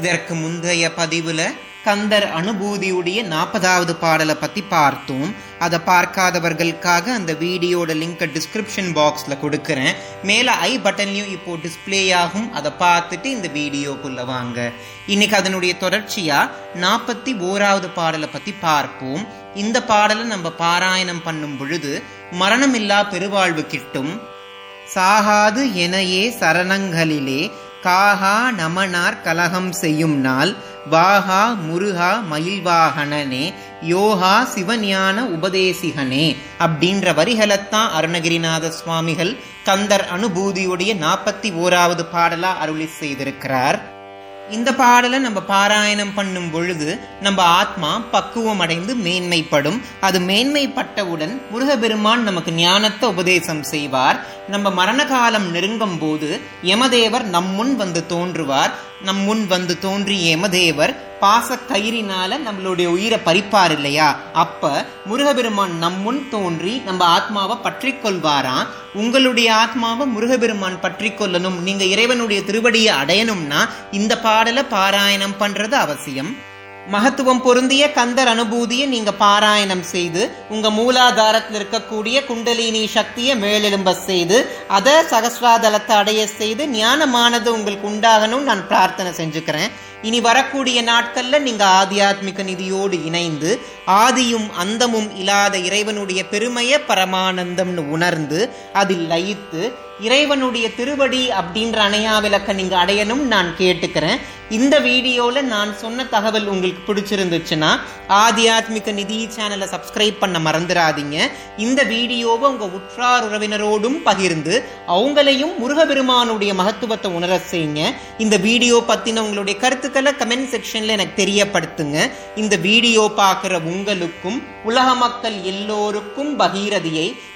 இதற்கு முந்தைய பதிவுல கந்தர் அனுபூதியுடைய நாற்பதாவது பாடலை பத்தி பார்த்தோம். அதை பார்க்காதவர்களுக்காக அந்த வீடியோட லிங்கை டிஸ்கிரிப்ஷன் பாக்ஸ்ல கொடுக்கறேன். மேலே ஐ பட்டன்லையும் இப்போ டிஸ்பிளே ஆகும். அதை பார்த்துட்டு இந்த வீடியோக்குள்ள வாங்க. இன்னைக்கு அதனுடைய தொடர்ச்சியா நாற்பத்தி ஓராவது பாடலை பத்தி பார்ப்போம். இந்த பாடலை நம்ம பாராயணம் பண்ணும் பொழுது மரணமில்லா பெருவாழ்வு கிட்டும் சாகாது எனையே சரணங்களிலே காஹா நமனார் கலகம் செய்யும் நாள் வாஹா முருகா மயில்வாகனனே யோகா சிவஞான உபதேசிகனே அப்படின்ற வரிகளைத்தான் அருணகிரிநாத சுவாமிகள் கந்தர் அனுபூதியுடைய நாற்பத்தி ஓராவது பாடலா அருளி செய்திருக்கிறார். இந்த பாடலை நம்ம பாராயணம் பண்ணும் பொழுது நம்ம ஆத்மா பக்குவம் அடைந்து மேன்மைப்படும். அது மேன்மைப்பட்டவுடன் முருகபெருமான் நமக்கு ஞானத்தை உபதேசம் செய்வார். நம்ம மரண காலம் நெருங்கும் போது யமதேவர் நம் முன் வந்து தோன்றுவார். நம் முன் வந்து தோன்றி யமதேவர் பாச கயிறினால நம்மளுடைய உயிரை பறிப்பார் இல்லையா? அப்ப முருகபெருமான் நம்முன் தோன்றி நம்ம ஆத்மாவை பற்றி கொள்வாராம். உங்களுடைய ஆத்மாவை முருகபெருமான் பற்றி கொள்ளணும். நீங்க இறைவனுடைய திருவடியை அடையணும்னா இந்த பாடலை பாராயணம் பண்றது அவசியம். மகத்துவம் பொருந்திய கந்தர் அனுபூதியை நீங்க பாராயணம் செய்து உங்க மூலாதாரத்தில் இருக்கக்கூடிய குண்டலினி சக்தியை மேலெழும்ப செய்து அதை சகசிராதலத்தை அடைய செய்து ஞானமானது உங்களுக்கு உண்டாகணும் நான் பிரார்த்தனை செஞ்சுக்கிறேன். இனி வரக்கூடிய நாட்கள்ல நீங்க ஆத்தியாத்மிக நிதியோடு இணைந்து ஆதியும் அந்தமும் இல்லாத இறைவனுடைய பெருமைய பரமானந்தம்னு உணர்ந்து அதில் லயித்து இறைவனுடைய திருவடி அப்படின்ற அணையா விளக்க நீங்க அடையணும் நான் கேட்டுக்கிறேன். இந்த வீடியோவில் நான் சொன்ன தகவல் உங்களுக்கு பிடிச்சிருந்துச்சுன்னா ஆத்தியாத்மிக நிதி சேனலை சப்ஸ்கிரைப் பண்ண மறந்துடாதீங்க. இந்த வீடியோவை உங்கள் உற்றார் உறவினரோடும் பகிர்ந்து அவங்களையும் முருகபெருமானுடைய மகத்துவத்தை உணர செய்யுங்க. இந்த வீடியோ பற்றின உங்களுடைய கருத்துக்களை கமெண்ட் செக்ஷனில் எனக்கு தெரியப்படுத்துங்க. இந்த வீடியோ பார்க்குற உங்களுக்கும் உலக மக்கள் எல்லோருக்கும் பகீரதியை